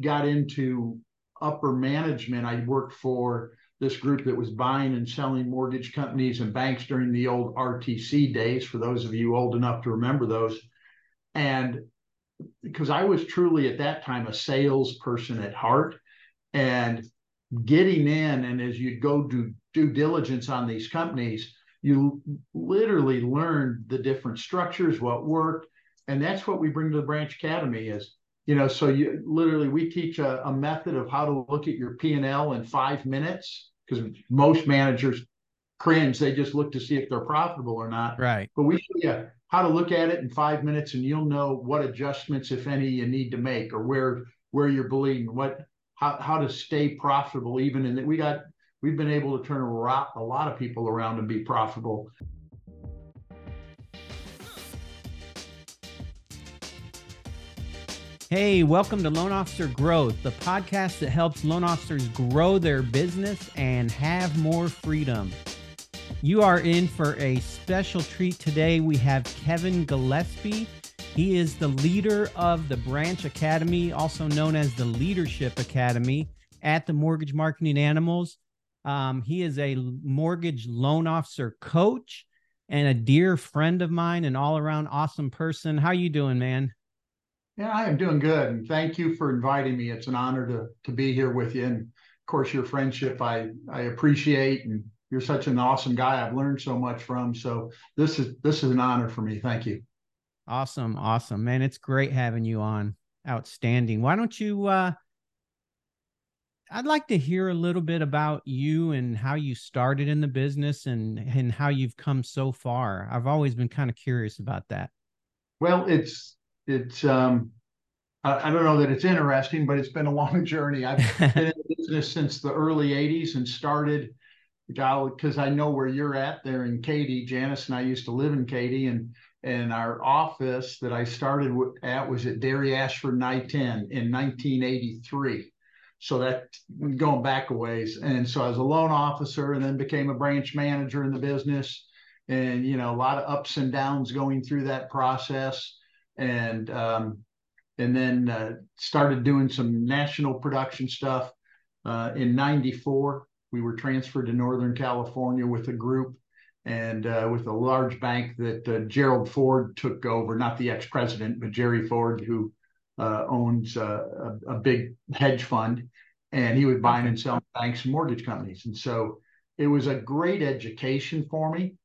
got into upper management, I worked for this group that was buying and selling mortgage companies and banks during the old RTC days, for those of you old enough to remember those. And because I was truly at that time a salesperson at heart and getting in, and as you go do due diligence on these companies, you literally learn the different structures, what worked. And that's what we bring to the branch academy is you know so you literally we teach a, a method of how to look at your p&l in five minutes because most managers cringe. They just look to see if they're profitable or not. Right. But we show you how to look at it in five minutes and you'll know what adjustments if any you need to make or where where you're bleeding what how, how to stay profitable even in that we got we've been able to turn a lot, a lot of people around and be profitable Hey, welcome to Loan Officer Growth, the podcast that helps loan officers grow their business and have more freedom. You are in for a special treat today. We have Kevin Gillespie. He is the leader of the Branch Academy, also known as the Leadership Academy at the Mortgage Marketing Animals. Um, he is a mortgage loan officer coach and a dear friend of mine, an all around awesome person. How you doing, man? Yeah, I am doing good. And thank you for inviting me. It's an honor to to be here with you. And of course, your friendship I I appreciate and you're such an awesome guy. I've learned so much from. So this is this is an honor for me. Thank you. Awesome. Awesome. Man, it's great having you on. Outstanding. Why don't you uh I'd like to hear a little bit about you and how you started in the business and and how you've come so far. I've always been kind of curious about that. Well, it's it's um, I, I, don't know that it's interesting, but it's been a long journey. I've been in business since the early '80s and started because I know where you're at there in Katy. Janice and I used to live in Katy, and and our office that I started at was at Dairy Ashford I-10 in 1983. So that going back a ways. And so I was a loan officer and then became a branch manager in the business. And, you know, a lot of ups and downs going through that process and um, and then uh, started doing some national production stuff. Uh, in '94, we were transferred to Northern California with a group and uh, with a large bank that uh, Gerald Ford took over, not the ex-president, but Jerry Ford, who uh, owns uh, a, a, big hedge fund, and he was buying and selling banks and mortgage companies. And so it was a great education for me.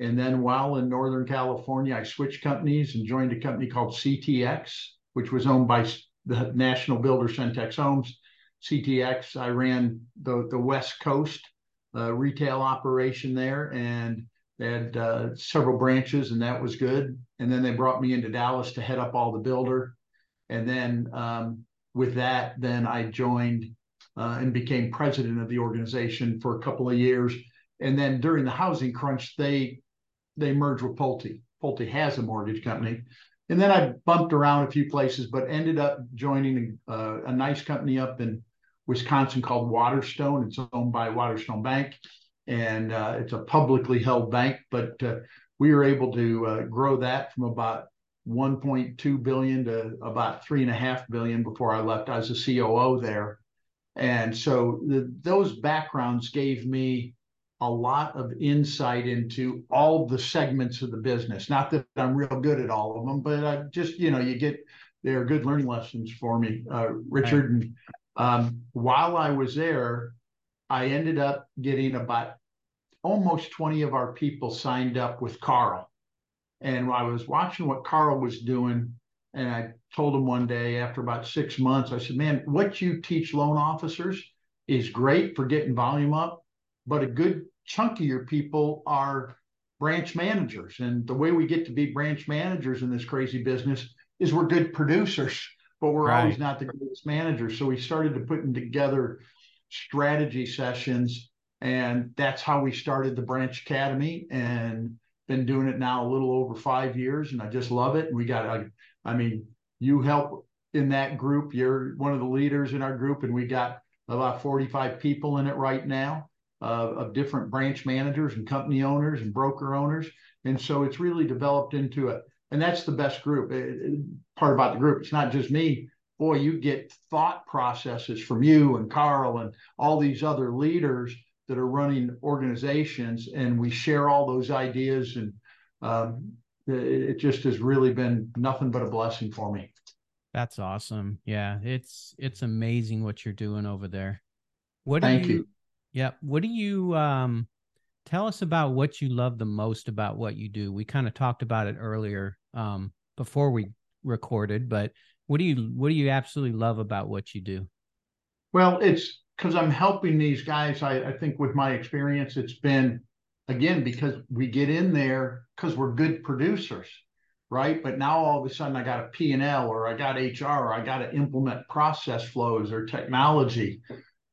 And then while in Northern California, I switched companies and joined a company called CTX, which was owned by the national builder Centex Homes. CTX, I ran the, the West Coast uh, retail operation there and had uh, several branches, and that was good. And then they brought me into Dallas to head up all the builder. And then um, with that, then I joined uh, and became president of the organization for a couple of years. And then during the housing crunch, they they merged with Pulte. Pulte has a mortgage company. And then I bumped around a few places, but ended up joining a, a nice company up in Wisconsin called Waterstone. It's owned by Waterstone Bank, and uh, it's a publicly held bank. But uh, we were able to uh, grow that from about 1.2 billion to about three and a half billion before I left. I was a COO there, and so the, those backgrounds gave me a lot of insight into all the segments of the business. Not that I'm real good at all of them, but I just, you know, you get, they're good learning lessons for me, uh, Richard. And um, while I was there, I ended up getting about almost 20 of our people signed up with Carl. And I was watching what Carl was doing, and I told him one day after about six months, I said, Man, what you teach loan officers is great for getting volume up, but a good chunkier people are branch managers. And the way we get to be branch managers in this crazy business is we're good producers, but we're right. always not the greatest managers. So we started to putting together strategy sessions. And that's how we started the Branch Academy and been doing it now a little over five years. And I just love it. And we got, I, I mean, you help in that group. You're one of the leaders in our group, and we got about 45 people in it right now uh, of different branch managers and company owners and broker owners. And so it's really developed into it. And that's the best group. It, it, part about the group. It's not just me boy, you get thought processes from you and Carl and all these other leaders that are running organizations, and we share all those ideas, and um, it just has really been nothing but a blessing for me. That's awesome. Yeah, it's it's amazing what you're doing over there. What Thank do you, you. Yeah. What do you um tell us about what you love the most about what you do? We kind of talked about it earlier um before we recorded, but what do you what do you absolutely love about what you do? Well, it's because I'm helping these guys. I, I think with my experience, it's been again because we get in there because we're good producers right but now all of a sudden i got a p&l or i got hr or i got to implement process flows or technology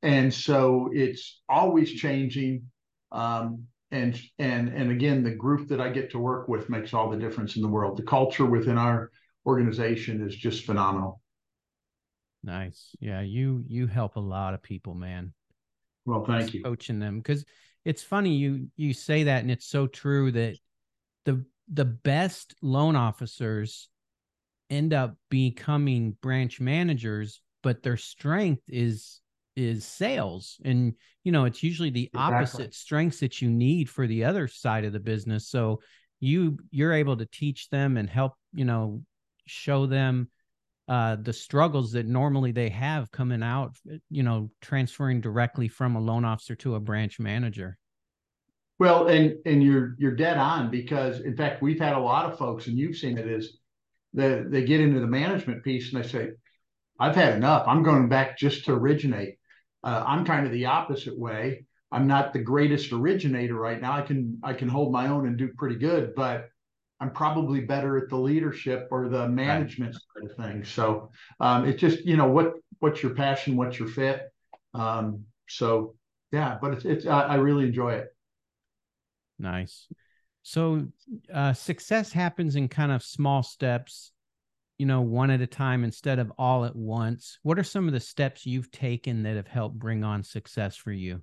and so it's always changing. Um, and and and again the group that i get to work with makes all the difference in the world. The culture within our organization is just phenomenal. Nice. Yeah you you help a lot of people man. Well thank you. coaching them because it's funny you you say that and it's so true that the the best loan officers end up becoming branch managers but their strength is is sales and you know it's usually the exactly. opposite strengths that you need for the other side of the business so you you're able to teach them and help you know show them uh, the struggles that normally they have coming out, you know, transferring directly from a loan officer to a branch manager. Well, and and you're you're dead on because in fact we've had a lot of folks, and you've seen it is that they get into the management piece and they say, "I've had enough. I'm going back just to originate." Uh, I'm kind of the opposite way. I'm not the greatest originator right now. I can I can hold my own and do pretty good, but I'm probably better at the leadership or the management right. side of things. So um, it's just you know what what's your passion, what's your fit. Um, so yeah, but it's it's I, I really enjoy it. Nice. So uh, success happens in kind of small steps, you know, one at a time instead of all at once. What are some of the steps you've taken that have helped bring on success for you?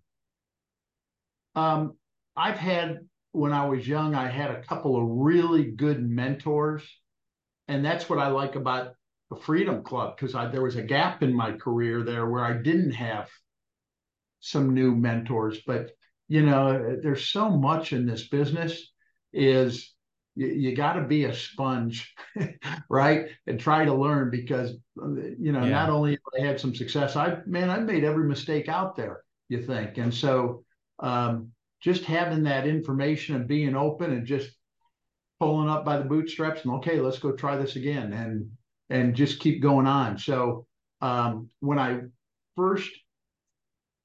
Um, I've had when I was young, I had a couple of really good mentors. And that's what I like about the Freedom Club because there was a gap in my career there where I didn't have some new mentors. But, you know, there's so much in this business is you, you got to be a sponge, right? And try to learn because, you know, yeah. not only have I had some success, I, man, I made every mistake out there, you think. And so, um, just having that information and being open and just pulling up by the bootstraps and okay, let's go try this again and and just keep going on. So um, when I first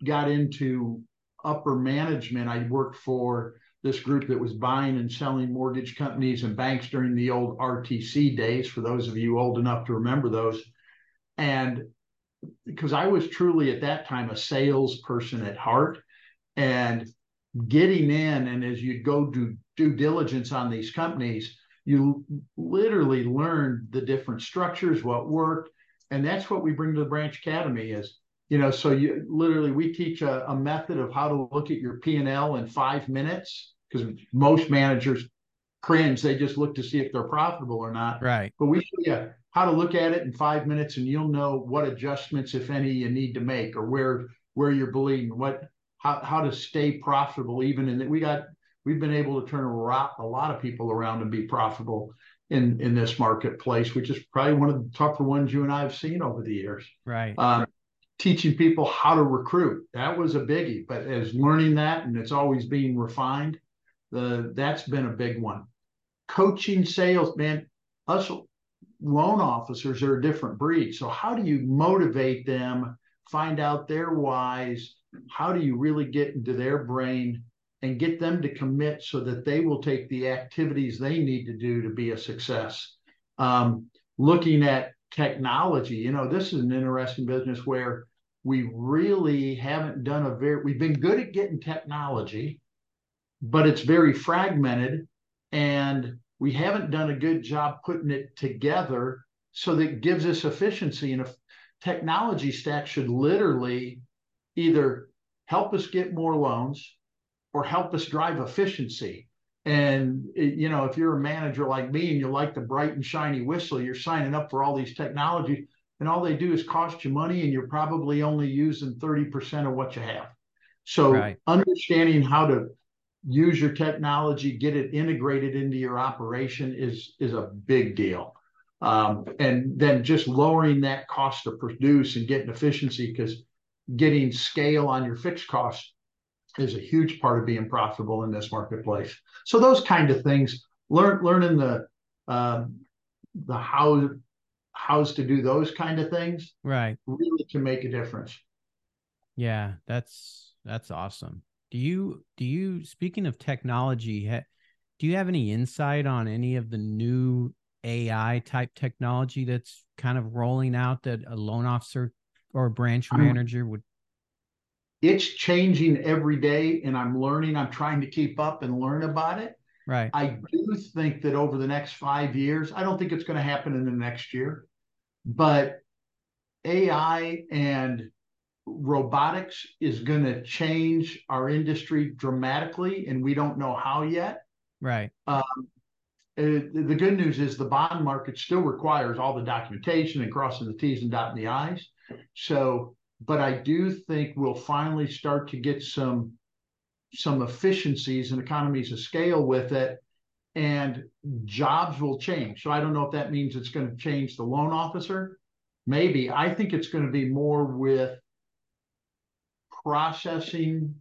got into upper management, I worked for this group that was buying and selling mortgage companies and banks during the old RTC days. For those of you old enough to remember those, and because I was truly at that time a salesperson at heart, and getting in and as you go do due diligence on these companies you literally learn the different structures what worked and that's what we bring to the branch academy is you know so you literally we teach a, a method of how to look at your p&l in five minutes because most managers cringe. They just look to see if they're profitable or not. Right. But we show you how to look at it in five minutes and you'll know what adjustments if any you need to make or where where you're bleeding what how, how to stay profitable even in that we got we've been able to turn a lot, a lot of people around and be profitable in in this marketplace which is probably one of the tougher ones you and i have seen over the years. Right. Um, teaching people how to recruit. That was a biggie but as learning that and it's always being refined the that's been a big one. Coaching sales man us loan officers are a different breed. So how do you motivate them find out their whys? How do you really get into their brain and get them to commit so that they will take the activities they need to do to be a success? Um, looking at technology you know this is an interesting business where we really haven't done a very we've been good at getting technology but it's very fragmented and we haven't done a good job putting it together so that gives us efficiency and a technology stack should literally either help us get more loans or help us drive efficiency. And eh, you know, if you're a manager like me and you like the bright and shiny whistle, you're signing up for all these technologies. And all they do is cost you money and you're probably only using 30% of what you have. So right. understanding how to use your technology, get it integrated into your operation is is a big deal. Um, and then just lowering that cost to produce and getting efficiency because getting scale on your fixed costs is a huge part of being profitable in this marketplace. So those kind of things, learn learning the um, the how hows to do those kind of things, right, really can make a difference. Yeah, that's that's awesome. Do you do you speaking of technology, ha, do you have any insight on any of the new AI type technology that's kind of rolling out that a loan officer or a branch manager would it's changing every day and I'm learning. I'm trying to keep up and learn about it. Right. I do think that over the next five years, I don't think it's going to happen in the next year, but AI and robotics is going to change our industry dramatically, and we don't know how yet. Right. Um, uh, the good news is the bond market still requires all the documentation and crossing the T's and dotting the I's. So but I do think we'll finally start to get some some efficiencies and economies of scale with it and jobs will change. So I don't know if that means it's going to change the loan officer. Maybe. I think it's going to be more with processing,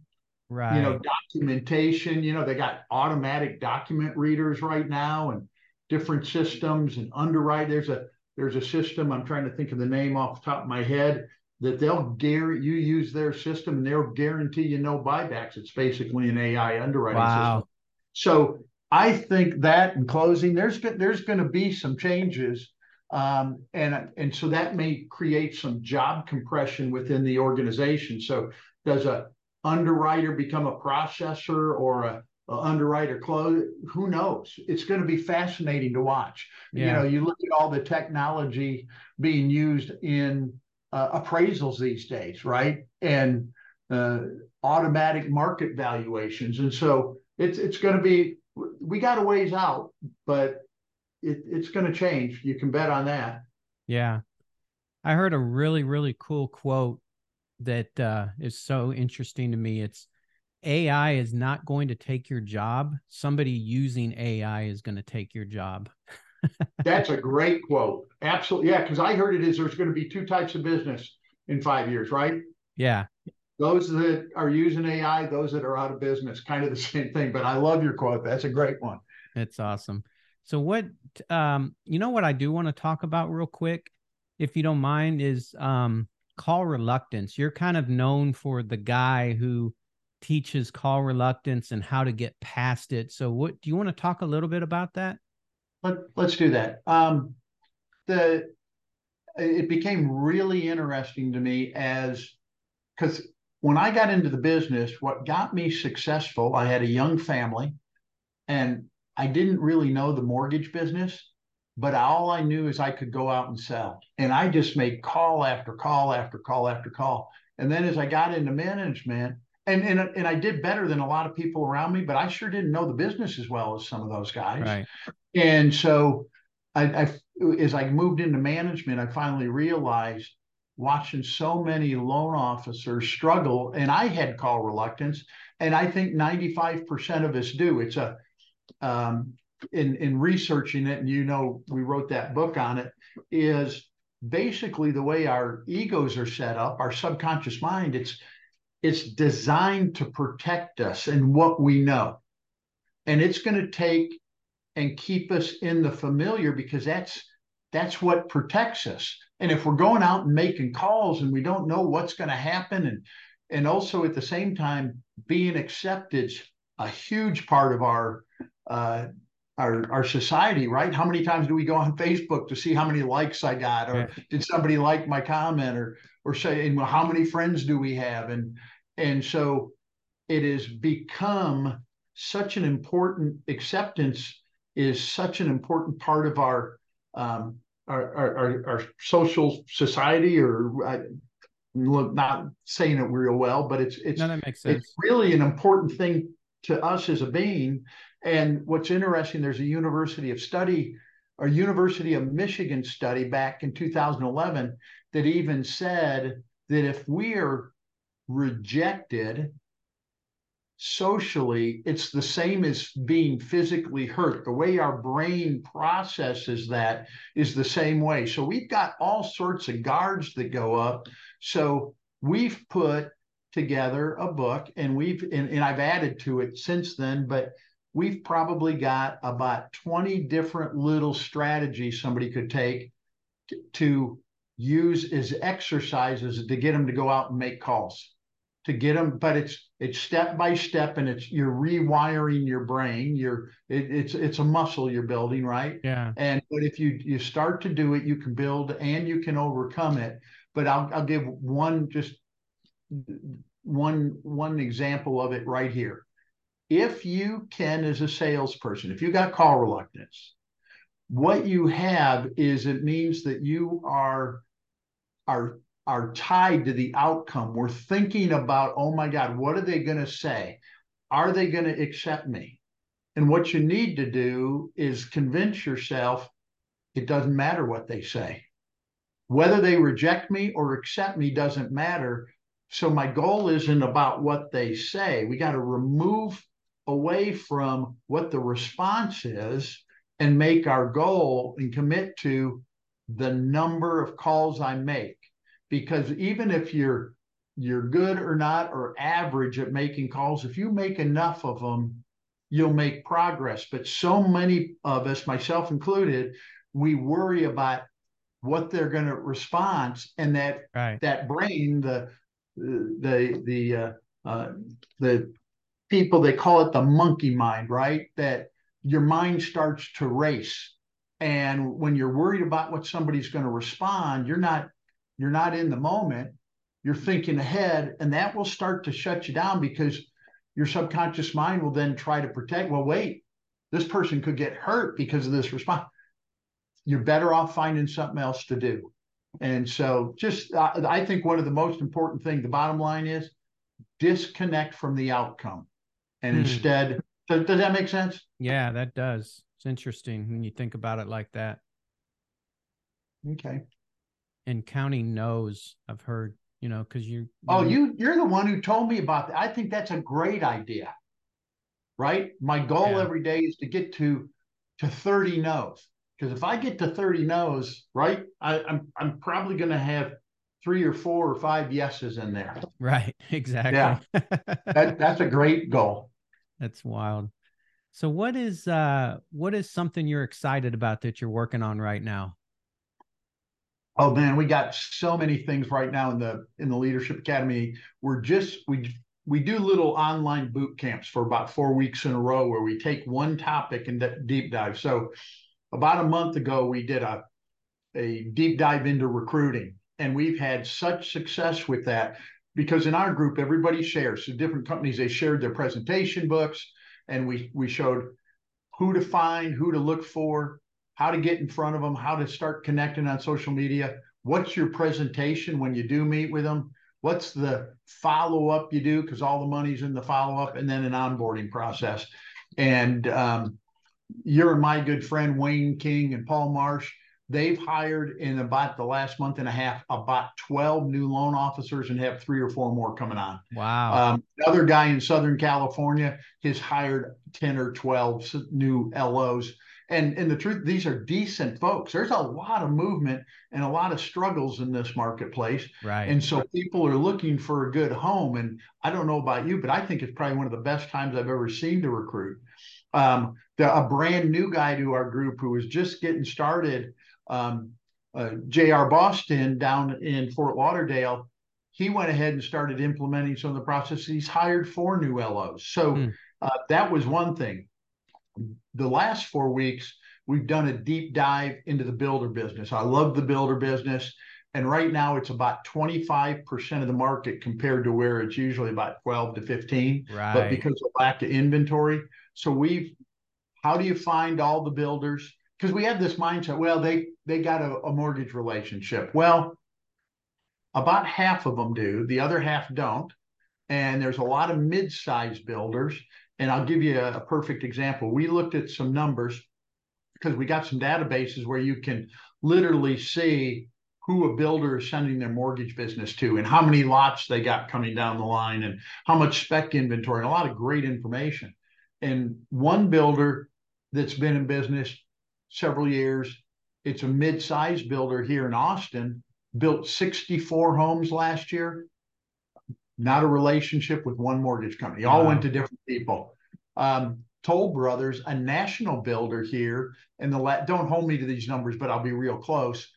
right. you know, documentation. You know, they got automatic document readers right now and different systems and underwrite. There's a there's a system, I'm trying to think of the name off the top of my head, that they'll guarantee you use their system and they'll guarantee you no buybacks. It's basically an AI underwriting wow. system. So I think that in closing, there's there's going to be some changes, um, and and so that may create some job compression within the organization. So does a underwriter become a processor or a, a underwriter close? Who knows? It's going to be fascinating to watch. Yeah. You know, you look at all the technology being used in uh, appraisals these days, right? And uh, automatic market valuations. And so it's it's going to be we got a ways out, but it, it's going to change. You can bet on that. Yeah, I heard a really really cool quote that uh, is so interesting to me. It's AI is not going to take your job. Somebody using AI is going to take your job. That's a great quote. Absolutely. Yeah, because I heard it is there's going to be two types of business in five years, right? Yeah. Those that are using AI, those that are out of business, kind of the same thing. But I love your quote. That's a great one. It's awesome. So what um you know what I do want to talk about real quick, if you don't mind, is um call reluctance. You're kind of known for the guy who teaches call reluctance and how to get past it. So what do you want to talk a little bit about that? Let, let's do that. Um, the it became really interesting to me as because when I got into the business, what got me successful, I had a young family and I didn't really know the mortgage business, but all I knew is I could go out and sell. And I just made call after call after call after call. And then as I got into management, and, and, and I did better than a lot of people around me, but I sure didn't know the business as well as some of those guys. Right. And so I, I, as I moved into management, I finally realized watching so many loan officers struggle, and I had call reluctance, and I think 95% of us do. It's a um, in in researching it, and you know, we wrote that book on it, is basically the way our egos are set up, our subconscious mind. It's it's designed to protect us and what we know, and it's going to take and keep us in the familiar because that's that's what protects us. And if we're going out and making calls and we don't know what's going to happen and and also at the same time being accepted a huge part of our uh, our our society, right? How many times do we go on Facebook to see how many likes I got, or yeah. did somebody like my comment, or or say, and how many friends do we have, and and so it has become such an important acceptance is such an important part of our um, our, our, our, social society, or I, not saying it real well, but it's it's no, that makes sense. it's really an important thing to us as a being. And what's interesting, there's a University of Study a University of Michigan study back in 2011 that even said that if we are rejected socially, it's the same as being physically hurt. The way our brain processes that is the same way. So we've got all sorts of guards that go up. So we've put together a book and we've and, and I've added to it since then, but we've probably got about 20 different little strategies somebody could take to use as exercises to get them to go out and make calls to get them but it's it's step by step and it's you're rewiring your brain you're it, it's it's a muscle you're building right? Yeah. And but if you you start to do it you can build and you can overcome it. But i'll, I'll give one just one one example of it right here. If you can as a salesperson if you got call reluctance what you have is it means that you are are are tied to the outcome. We're thinking about, oh my God, what are they going to say? Are they going to accept me? And what you need to do is convince yourself it doesn't matter what they say. Whether they reject me or accept me doesn't matter. So my goal isn't about what they say. We got to remove away from what the response is and make our goal and commit to the number of calls I make because even if you're you're good or not or average at making calls if you make enough of them you'll make progress. But so many of us myself included we worry about what they're going to respond and that right. that brain the the the uh, uh, the people they call it the monkey mind right? That your mind starts to race. And when you're worried about what somebody's going to respond you're not you're not in the moment, you're thinking ahead, and that will start to shut you down because your subconscious mind will then try to protect. Well, wait, this person could get hurt because of this response. You're better off finding something else to do. And so, just uh, I think one of the most important things, the bottom line is disconnect from the outcome and hmm. instead, does, does that make sense? Yeah, that does. It's interesting when you think about it like that. Okay and counting no's i've heard you know because you oh you you're the one who told me about that. I think that's a great idea right? My goal yeah. every day is to get to to 30 no's because if i get to 30 no's right I, i'm i'm probably going to have three or four or five yeses in there. Right exactly. Yeah. That, that's a great goal. That's wild. So what is uh what is something you're excited about that you're working on right now Oh man, we got so many things right now in the in the Leadership Academy. We're just we we do little online boot camps for about four weeks in a row where we take one topic and deep dive. So about a month ago, we did a a deep dive into recruiting, and we've had such success with that because in our group, everybody shares. So different companies they shared their presentation books, and we we showed who to find, who to look for, how to get in front of them, how to start connecting on social media. What's your presentation when you do meet with them? What's the follow up you do? Because all the money's in the follow up, and then an onboarding process. And um, you're my good friend Wayne King and Paul Marsh. They've hired in about the last month and a half about 12 new loan officers and have three or four more coming on. Wow. Um, another guy in Southern California has hired 10 or 12 new LOs and and the truth these are decent folks. There's a lot of movement and a lot of struggles in this marketplace. Right. And so people are looking for a good home. And i don't know about you but i think it's probably one of the best times i've ever seen to recruit. Um, the, a brand new guy to our group who was just getting started um, uh, jr boston down in fort lauderdale he went ahead and started implementing some of the processes. He's hired four new los so hmm. uh, that was one thing the last four weeks, we've done a deep dive into the builder business. I love the builder business. And right now it's about 25% of the market compared to where it's usually about 12 to 15. Right. But because of lack of inventory. So we've how do you find all the builders? Because we have this mindset, well, they they got a, a mortgage relationship. Well, about half of them do, the other half don't. And there's a lot of mid-sized builders and I'll give you a, a perfect example. We looked at some numbers. because we got some databases where you can literally see who a builder is sending their mortgage business to and how many lots they got coming down the line and how much spec inventory and a lot of great information. And one builder that's been in business several years, it's a mid-sized builder here in Austin, built 64 homes last year. Not a relationship with one mortgage company. All wow. went to different people. Um, Toll Brothers, a national builder here, and the la- don't hold me to these numbers, but I'll be real close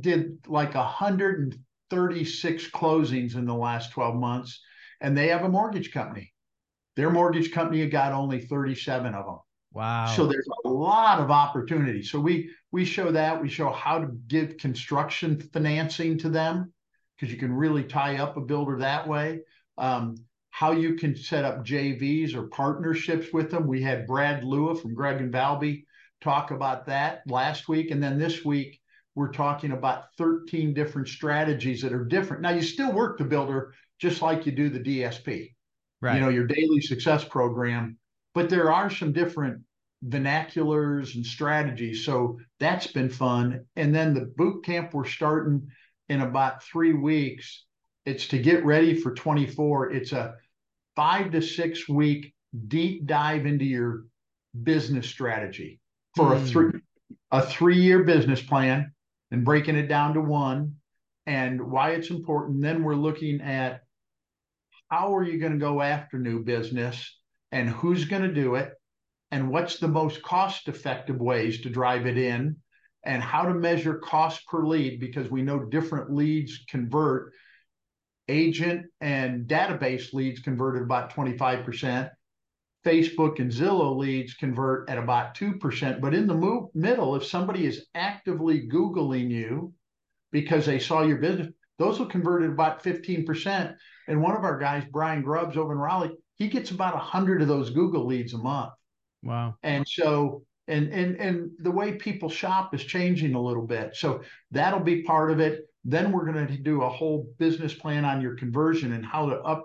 did like 136 closings in the last 12 months, and they have a mortgage company. Their mortgage company got only 37 of them. Wow. So there's a lot of opportunity. So we we show that we show how to give construction financing to them because you can really tie up a builder that way. Um, how you can set up JVs or partnerships with them. We had Brad Lua from Gregg and Valby talk about that last week, and then this week we're talking about 13 different strategies that are different. Now, you still work the builder just like you do the DSP, right. you know, your daily success program, but there are some different vernaculars and strategies. So that's been fun. And then the boot camp we're starting in about three weeks. It's to get ready for 24. It's a five to six week deep dive into your business strategy for mm. a three a three year business plan and breaking it down to one and why it's important. Then we're looking at how are you going to go after new business and who's going to do it and what's the most cost effective ways to drive it in and how to measure cost per lead because we know different leads convert agent and database leads converted about 25% Facebook and Zillow leads convert at about 2%. But in the move, middle, if somebody is actively Googling you because they saw your business, those will convert at about 15%. And one of our guys, Brian Grubbs over in Raleigh, he gets about 100 of those Google leads a month. Wow. And so, and, and, and the way people shop is changing a little bit. So that'll be part of it. Then we're going to do a whole business plan on your conversion and how to up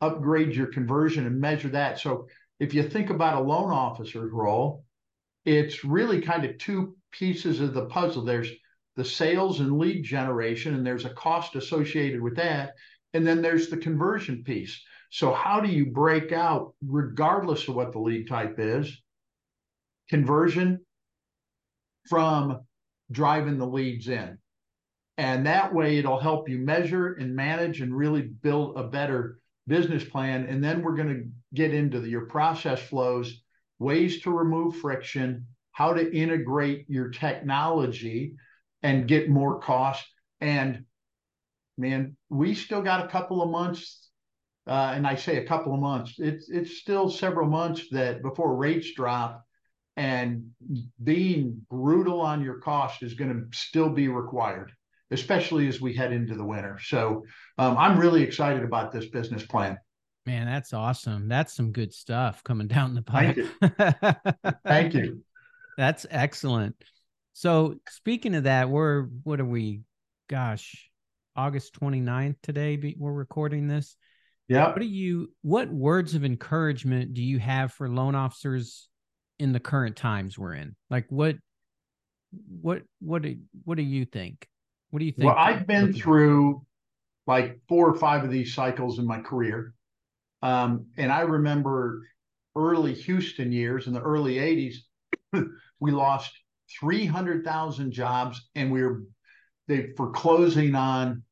upgrade your conversion and measure that. So if you think about a loan officer's role, it's really kind of two pieces of the puzzle. There's the sales and lead generation, and there's a cost associated with that. And then there's the conversion piece. So, how do you break out, regardless of what the lead type is, conversion from driving the leads in? And that way, it'll help you measure and manage and really build a better business plan. And then we're going to get into the, your process flows, ways to remove friction, how to integrate your technology and get more cost. And man, we still got a couple of months. Uh, and I say a couple of months, it's it's still several months that before rates drop and being brutal on your cost is going to still be required especially as we head into the winter. So um, I'm really excited about this business plan. Man, that's awesome. That's some good stuff coming down the pipe. Thank you. Thank you. That's excellent. So speaking of that, we're what are we? Gosh, August 29th today. We're recording this. Yeah. What do you? What words of encouragement do you have for loan officers in the current times we're in? Like what? What? What do? What do you think? What do you think? Well, I've been through like four or five of these cycles in my career. Um, and I remember early Houston years in the early 80s, we lost 300,000 jobs and we were they for closing on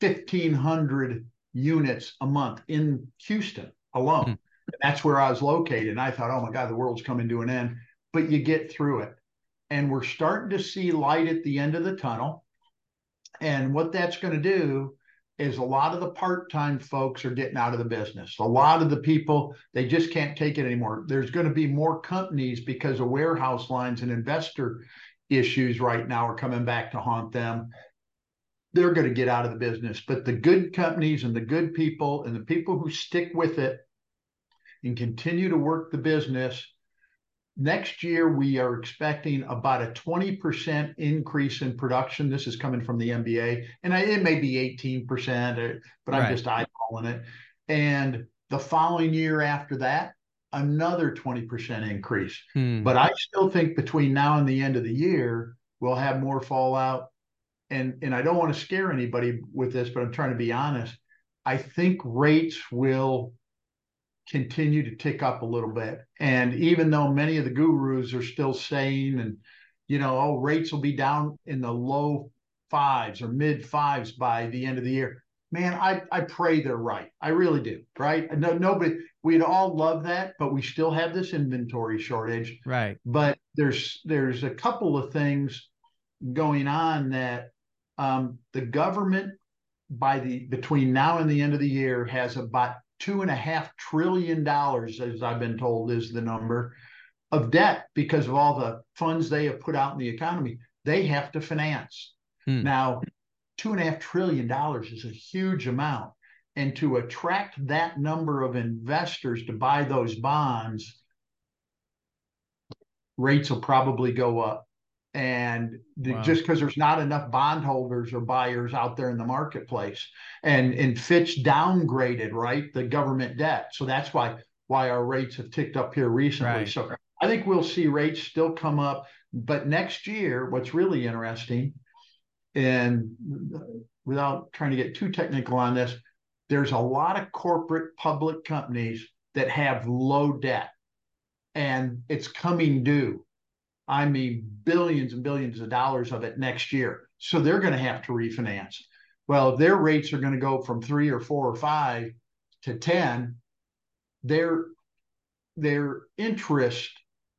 1,500 units a month in Houston alone. That's where I was located. And I thought, oh my God, the world's coming to an end. But you get through it. And we're starting to see light at the end of the tunnel. And what that's going to do is a lot of the part-time folks are getting out of the business. A lot of the people, they just can't take it anymore. There's going to be more companies because of warehouse lines and investor issues right now are coming back to haunt them. They're going to get out of the business. But the good companies and the good people and the people who stick with it and continue to work the business Next year, we are expecting about a 20% increase in production. This is coming from the MBA, and it may be 18%, uh, but I'm right. just eyeballing it. And the following year after that, another 20% increase. Hmm. But I still think between now and the end of the year, we'll have more fallout. And and I don't want to scare anybody with this, but I'm trying to be honest. I think rates will continue to tick up a little bit. And even though many of the gurus are still saying, and you know, oh, rates will be down in the low fives or mid fives by the end of the year. Man, I, I pray they're right. I really do. Right? No, nobody. We'd all love that, but we still have this inventory shortage. Right. But there's there's a couple of things going on that um, the government by the between now and the end of the year has about two and a half trillion dollars, as I've been told, is the number of debt because of all the funds they have put out in the economy. They have to finance. Hmm. Now, two and a half trillion dollars is a huge amount. And to attract that number of investors to buy those bonds, rates will probably go up. And the, Wow. just because there's not enough bondholders or buyers out there in the marketplace, and and Fitch downgraded right the government debt, so that's why why our rates have ticked up here recently. Right. So I think we'll see rates still come up, but next year, what's really interesting, and without trying to get too technical on this, there's a lot of corporate public companies that have low debt, and it's coming due. I mean, billions and billions of dollars of it next year. So they're going to have to refinance. Well, if their rates are going to go from three or four or five to 10, their, their interest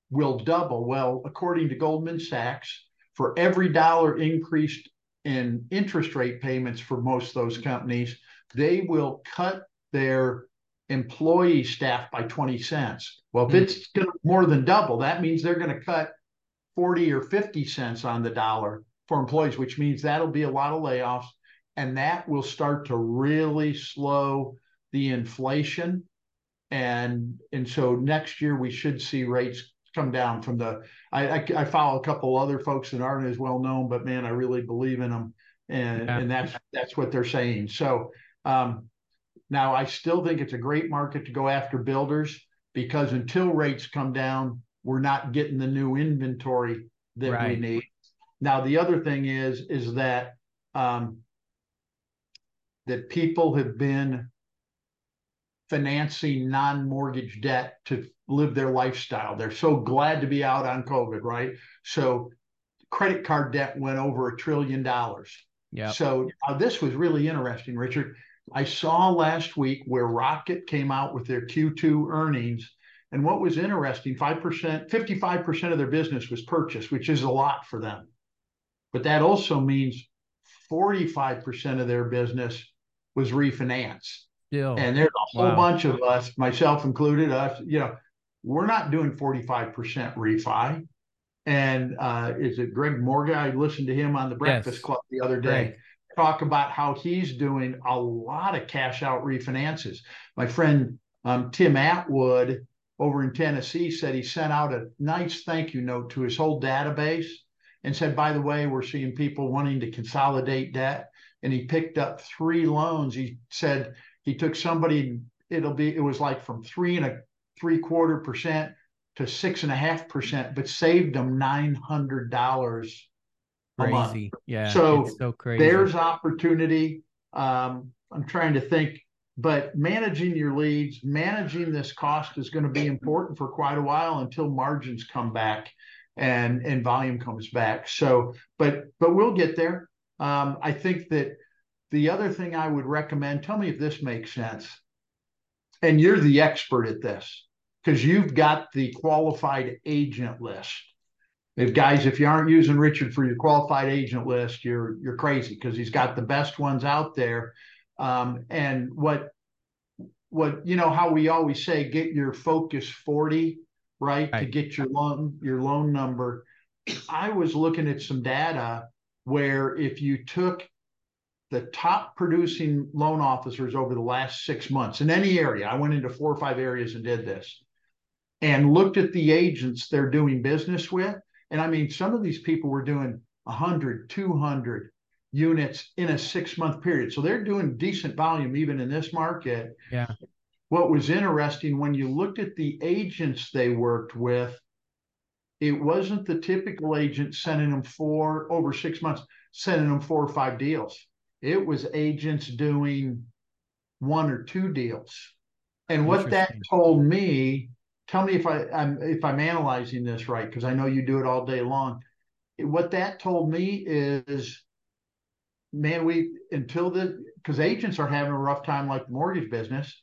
will double. Well, according to Goldman Sachs, for every dollar increased in interest rate payments for most of those companies, they will cut their employee staff by 20 cents. Well, if Hmm. it's going to more than double, that means they're going to cut 40 or 50 cents on the dollar for employees, which means that'll be a lot of layoffs. And that will start to really slow the inflation. And and so next year we should see rates come down from the I, I, I follow a couple other folks that aren't as well known, but man, I really believe in them. And Yeah. and that's that's what they're saying. So um now I still think it's a great market to go after builders because until rates come down, we're not getting the new inventory that we need. Now, the other thing is, is that um, that people have been financing non-mortgage debt to live their lifestyle. They're so glad to be out on COVID, right? So credit card debt went over a trillion dollars. Yeah. So uh, this was really interesting, Richard. I saw last week where Rocket came out with their Q2 earnings. And what was interesting, 5%, 55% of their business was purchased, which is a lot for them. But that also means 45% of their business was refinanced. Still. And there's a whole Wow. bunch of us, myself included, us, you know, we're not doing 45% refi. And uh, is it Greg Morgan? I listened to him on the Breakfast Yes. Club the other day talk about how he's doing a lot of cash out refinances. My friend um, Tim Atwood over in Tennessee said he sent out a nice thank you note to his whole database and said, by the way, we're seeing people wanting to consolidate debt. And he picked up three loans. He said he took somebody, it'll be, it was like from three and a three quarter percent to six and a half percent, but saved them nine hundred dollars a month. Yeah. So it's so crazy. There's opportunity. Um, I'm trying to think, but managing your leads, managing this cost is going to be important for quite a while until margins come back and and volume comes back. So, but but we'll get there. Um, I think that the other thing I would recommend, tell me if this makes sense. And you're the expert at this because you've got the qualified agent list. If guys, if you aren't using Richard for your qualified agent list, you're you're crazy because he's got the best ones out there. Um, and what what you know how we always say, get your focus 40, right? To get your loan, your loan number. I was looking at some data where if you took the top producing loan officers over the last six months in any area, I went into four or five areas and did this and looked at the agents they're doing business with. And I mean, some of these people were doing 100, 200 units in a six month period. So they're doing decent volume even in this market. Yeah. what was interesting when you looked at the agents they worked with, it wasn't the typical agent sending them four over six months, sending them four or five deals. It was agents doing one or two deals. And what that told me, tell me if I, I'm if I'm analyzing this right, because I know you do it all day long. What that told me is, man, we until the because agents are having a rough time like the mortgage business.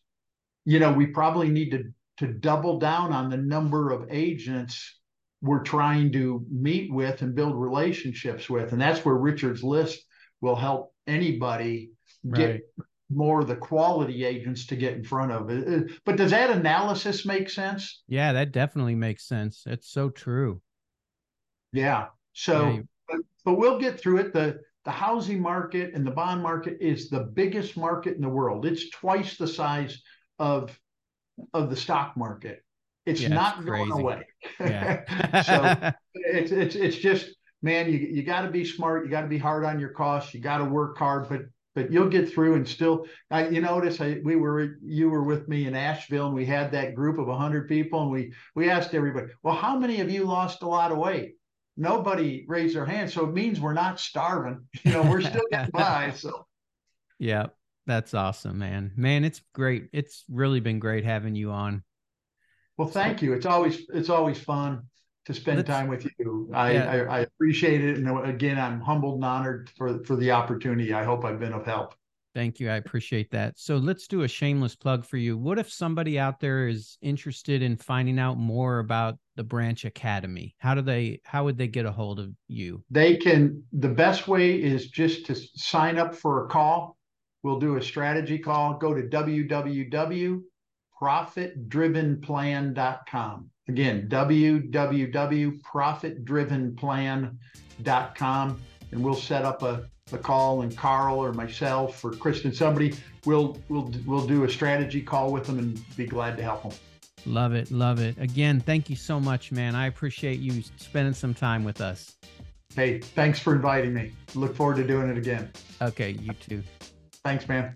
You know, we probably need to to double down on the number of agents we're trying to meet with and build relationships with. And that's where Richard's list will help anybody get right. more of the quality agents to get in front of. Uh, uh, but does that analysis make sense? Yeah, that definitely makes sense. It's so true. Yeah. So, yeah, but, but we'll get through it. The the housing market and the bond market is the biggest market in the world. It's twice the size of of the stock market. It's yeah, not it's going away. Yeah. so it's it's it's just man, you you got to be smart. You got to be hard on your costs. You got to work hard, but but you'll get through and still. I, you notice I, we were you were with me in Asheville and we had that group of hundred people and we we asked everybody, well, how many of you lost a lot of weight? Nobody raised their hand, so it means we're not starving. You know, we're still getting by. So. Yeah, that's awesome, man. Man, it's great. It's really been great having you on. Well, thank you. It's always it's always fun to spend Let's, time with you. I, yeah. I, I appreciate it, and again, I'm humbled and honored for for the opportunity. I hope I've been of help. Thank you. I appreciate that. So let's do a shameless plug for you. What if somebody out there is interested in finding out more about the Branch Academy? How do they how would they get a hold of you? They can the best way is just to sign up for a call. We'll do a strategy call. Go to www profitdrivenplan.com. Again, www.profitdrivenplan.com. And we'll set up a, a call and Carl or myself or Kristen, somebody, we'll, we'll, we'll do a strategy call with them and be glad to help them. Love it. Love it. Again, thank you so much, man. I appreciate you spending some time with us. Hey, thanks for inviting me. Look forward to doing it again. Okay, you too. Thanks, man.